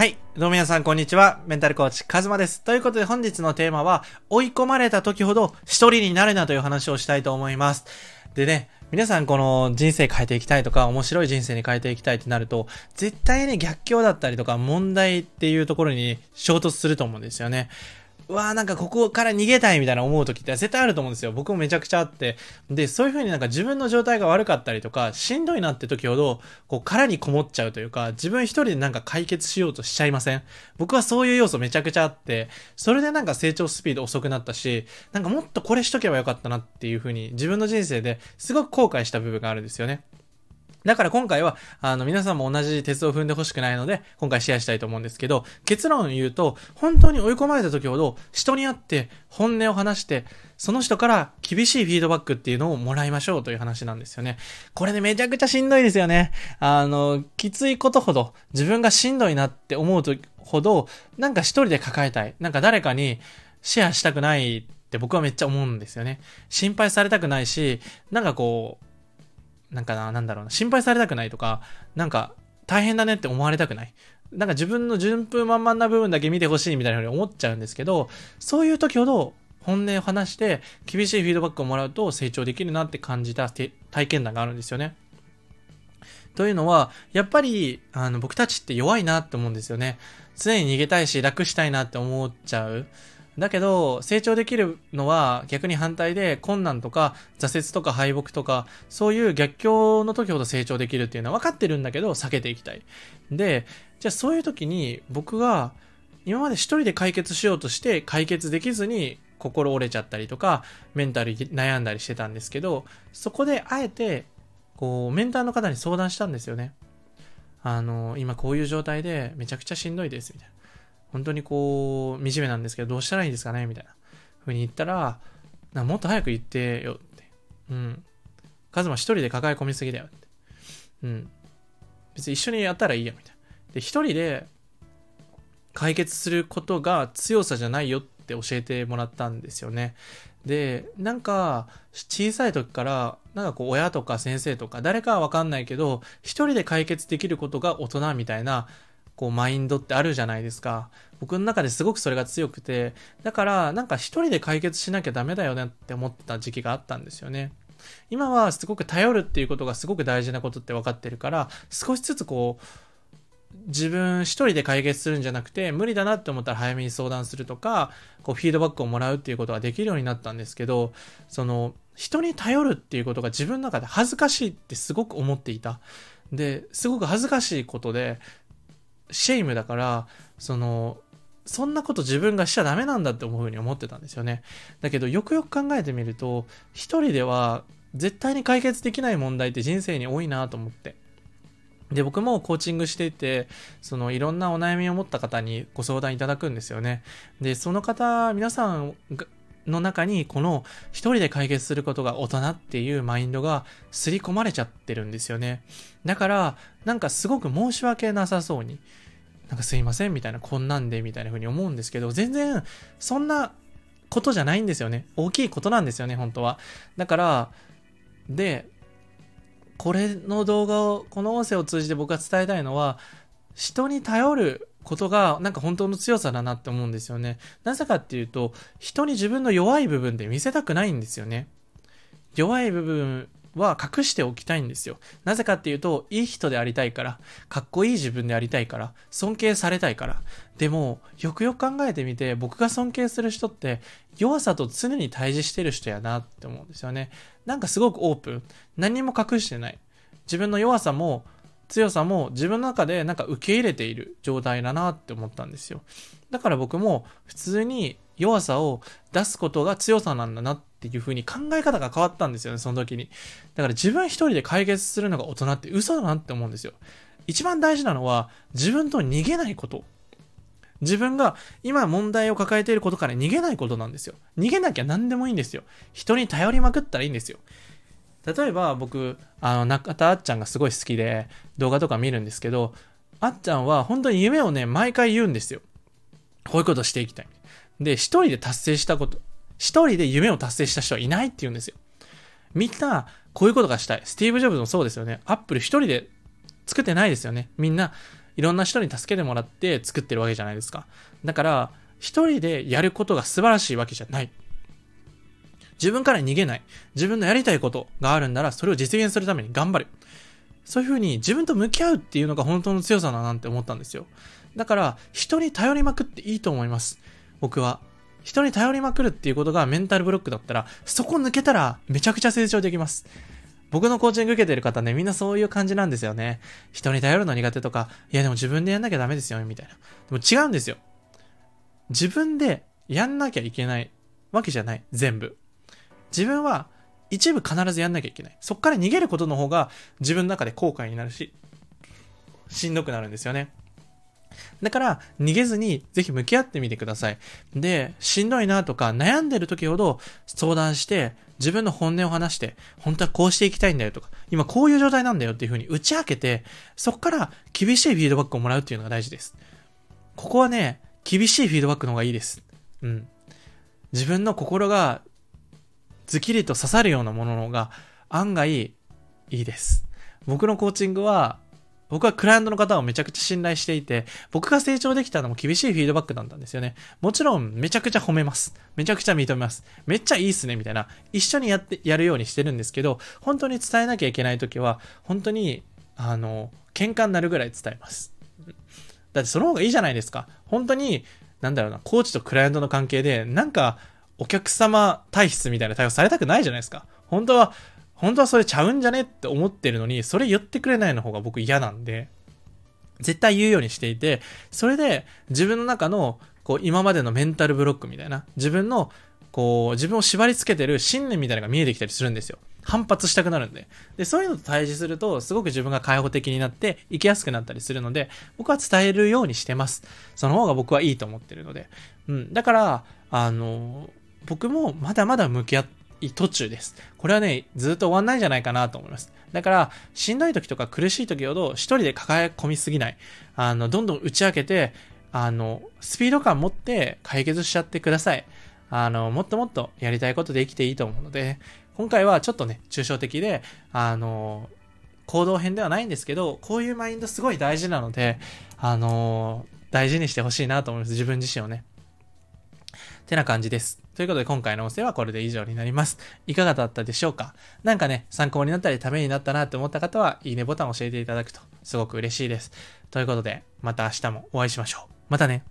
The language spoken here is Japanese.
はい。どうも皆さん、こんにちは。メンタルコーチ、カズマです。ということで、本日のテーマは、追い込まれた時ほど一人になるなという話をしたいと思います。でね、皆さんこの人生変えていきたいとか、面白い人生に変えていきたいってなると、絶対に逆境だったりとか、問題っていうところに衝突すると思うんですよね。わーなんかここから逃げたいみたいな思う時って絶対あると思うんですよ。僕もめちゃくちゃあって。で、そういう風になんか自分の状態が悪かったりとか、しんどいなって時ほど、こう殻にこもっちゃうというか、自分一人でなんか解決しようとしちゃいません？僕はそういう要素めちゃくちゃあって、それでなんか成長スピード遅くなったし、なんかもっとこれしとけばよかったなっていう風に自分の人生ですごく後悔した部分があるんですよね。だから今回は、あの、皆さんも同じ鉄を踏んでほしくないので、今回シェアしたいと思うんですけど、結論を言うと、本当に追い込まれた時ほど、人に会って、本音を話して、その人から厳しいフィードバックっていうのをもらいましょうという話なんですよね。これね、めちゃくちゃしんどいですよね。あの、きついことほど、自分がしんどいなって思うとほど、なんか一人で抱えたい。なんか誰かにシェアしたくないって僕はめっちゃ思うんですよね。心配されたくないし、なんかこう、なんかな、なんだろうな、心配されたくないとか、なんか大変だねって思われたくない。なんか自分の順風満々な部分だけ見てほしいみたいなふうに思っちゃうんですけど、そういう時ほど本音を話して厳しいフィードバックをもらうと成長できるなって感じた体験談があるんですよね。というのは、やっぱり、あの、僕たちって弱いなって思うんですよね。常に逃げたいし、楽したいなって思っちゃう。だけど、成長できるのは逆に反対で、困難とか挫折とか敗北とか、そういう逆境の時ほど成長できるっていうのは分かってるんだけど、避けていきたい。で、じゃあそういう時に僕が今まで一人で解決しようとして解決できずに心折れちゃったりとか、メンタル悩んだりしてたんですけど、そこであえて、こう、メンターの方に相談したんですよね。あの、今こういう状態でめちゃくちゃしんどいです、みたいな。本当にこう、惨めなんですけど、どうしたらいいんですかねみたいな。ふうに言ったら、なもっと早く言ってよって。うん。カズマ一人で抱え込みすぎだよって。うん。別に一緒にやったらいいよ、みたいな。で、一人で解決することが強さじゃないよって教えてもらったんですよね。で、なんか、小さい時から、なんかこう、親とか先生とか、誰かはわかんないけど、一人で解決できることが大人みたいな、こう、マインドってあるじゃないですか。僕の中ですごくそれが強くて、だから、なんか一人で解決しなきゃダメだよねって思った時期があったんですよね。今はすごく頼るっていうことがすごく大事なことって分かってるから、少しずつこう、自分一人で解決するんじゃなくて、無理だなって思ったら早めに相談するとか、こう、フィードバックをもらうっていうことができるようになったんですけど、その、人に頼るっていうことが自分の中で恥ずかしいってすごく思っていた。で、すごく恥ずかしいことで、シェイムだから、その、そんなこと自分がしちゃダメなんだって思うふうに思ってたんですよね。だけど、よくよく考えてみると、一人では絶対に解決できない問題って人生に多いなと思って。で、僕もコーチングしていて、そのいろんなお悩みを持った方にご相談いただくんですよね。で、その方、皆さんの中にこの一人で解決することが大人っていうマインドが刷り込まれちゃってるんですよね。だから、なんかすごく申し訳なさそうに、なんかすいませんみたいな、こんなんでみたいな風に思うんですけど、全然そんなことじゃないんですよね。大きいことなんですよね、本当は。だから、で、これの動画を、この音声を通じて僕が伝えたいのは、人に頼ることがなんか本当の強さだなって思うんですよね。なぜかっていうと、人に自分の弱い部分で見せたくないんですよね。弱い部分は隠しておきたいんですよ。なぜかっていうと、いい人でありたいから、かっこいい自分でありたいから、尊敬されたいから。でも、よくよく考えてみて、僕が尊敬する人って、弱さと常に対峙してる人やなって思うんですよね。なんかすごくオープン。何も隠してない。自分の弱さも、強さも自分の中でなんか受け入れている状態だなって思ったんですよ。だから僕も普通に弱さを出すことが強さなんだなっていう風に考え方が変わったんですよね、その時に。だから自分一人で解決するのが大人って嘘だなって思うんですよ。一番大事なのは自分と逃げないこと。自分が今問題を抱えていることから逃げないことなんですよ。逃げなきゃ何でもいいんですよ。人に頼りまくったらいいんですよ。例えば僕、あの、中田あっちゃんがすごい好きで動画とか見るんですけど、あっちゃんは本当に夢をね、毎回言うんですよ。こういうことしていきたい。で、一人で達成したこと、一人で夢を達成した人はいないって言うんですよ。みんな、こういうことがしたい。スティーブ・ジョブズもそうですよね。アップル一人で作ってないですよね。みんな、いろんな人に助けてもらって作ってるわけじゃないですか。だから、一人でやることが素晴らしいわけじゃない。自分から逃げない。自分のやりたいことがあるんなら、それを実現するために頑張る。そういうふうに自分と向き合うっていうのが本当の強さだなって思ったんですよ。だから、人に頼りまくっていいと思います。僕は。人に頼りまくるっていうことがメンタルブロックだったら、そこ抜けたらめちゃくちゃ成長できます。僕のコーチング受けてる方ね、みんなそういう感じなんですよね。人に頼るの苦手とか、いやでも自分でやんなきゃダメですよ、みたいな。でも違うんですよ。自分でやんなきゃいけないわけじゃない。全部。自分は一部必ずやんなきゃいけない。そっから逃げることの方が自分の中で後悔になるし、しんどくなるんですよね。だから、逃げずに、ぜひ向き合ってみてください。で、しんどいなとか、悩んでる時ほど、相談して、自分の本音を話して、本当はこうしていきたいんだよとか、今こういう状態なんだよっていう風に打ち明けて、そこから厳しいフィードバックをもらうっていうのが大事です。ここはね、厳しいフィードバックの方がいいです。うん。自分の心がズキリと刺さるようなものの方が案外いいです。僕のコーチングは、僕はクライアントの方をめちゃくちゃ信頼していて、僕が成長できたのも厳しいフィードバックだったんですよね。もちろん、めちゃくちゃ褒めます。めちゃくちゃ認めます。めっちゃいいっすね、みたいな。一緒にやって、やるようにしてるんですけど、本当に伝えなきゃいけないときは、本当に、あの、喧嘩になるぐらい伝えます。だってその方がいいじゃないですか。本当に、なんだろうな、コーチとクライアントの関係で、なんか、お客様体質みたいな対応されたくないじゃないですか。本当は、本当はそれちゃうんじゃねって思ってるのに、それ言ってくれないの方が僕嫌なんで、絶対言うようにしていて、それで自分の中の、こう、今までのメンタルブロックみたいな、自分の、こう、自分を縛り付けてる信念みたいなのが見えてきたりするんですよ。反発したくなるんで。で、そういうのと対峙すると、すごく自分が開放的になって、生きやすくなったりするので、僕は伝えるようにしてます。その方が僕はいいと思ってるので。うん。だから、あの、僕もまだまだ向き合い途中です。これはね、ずっと終わんないんじゃないかなと思います。だから、しんどい時とか苦しい時ほど一人で抱え込みすぎない。あの、どんどん打ち明けて、あの、スピード感持って解決しちゃってください。あの、もっともっとやりたいことで生きていいと思うので、今回はちょっとね、抽象的で、あの、行動編ではないんですけど、こういうマインドすごい大事なので、あの、大事にしてほしいなと思います。自分自身をね。てな感じです。ということで今回の音声はこれで以上になります。いかがだったでしょうか？なんかね、参考になったりためになったなって思った方は、いいねボタンを教えていただくとすごく嬉しいです。ということで、また明日もお会いしましょう。またね。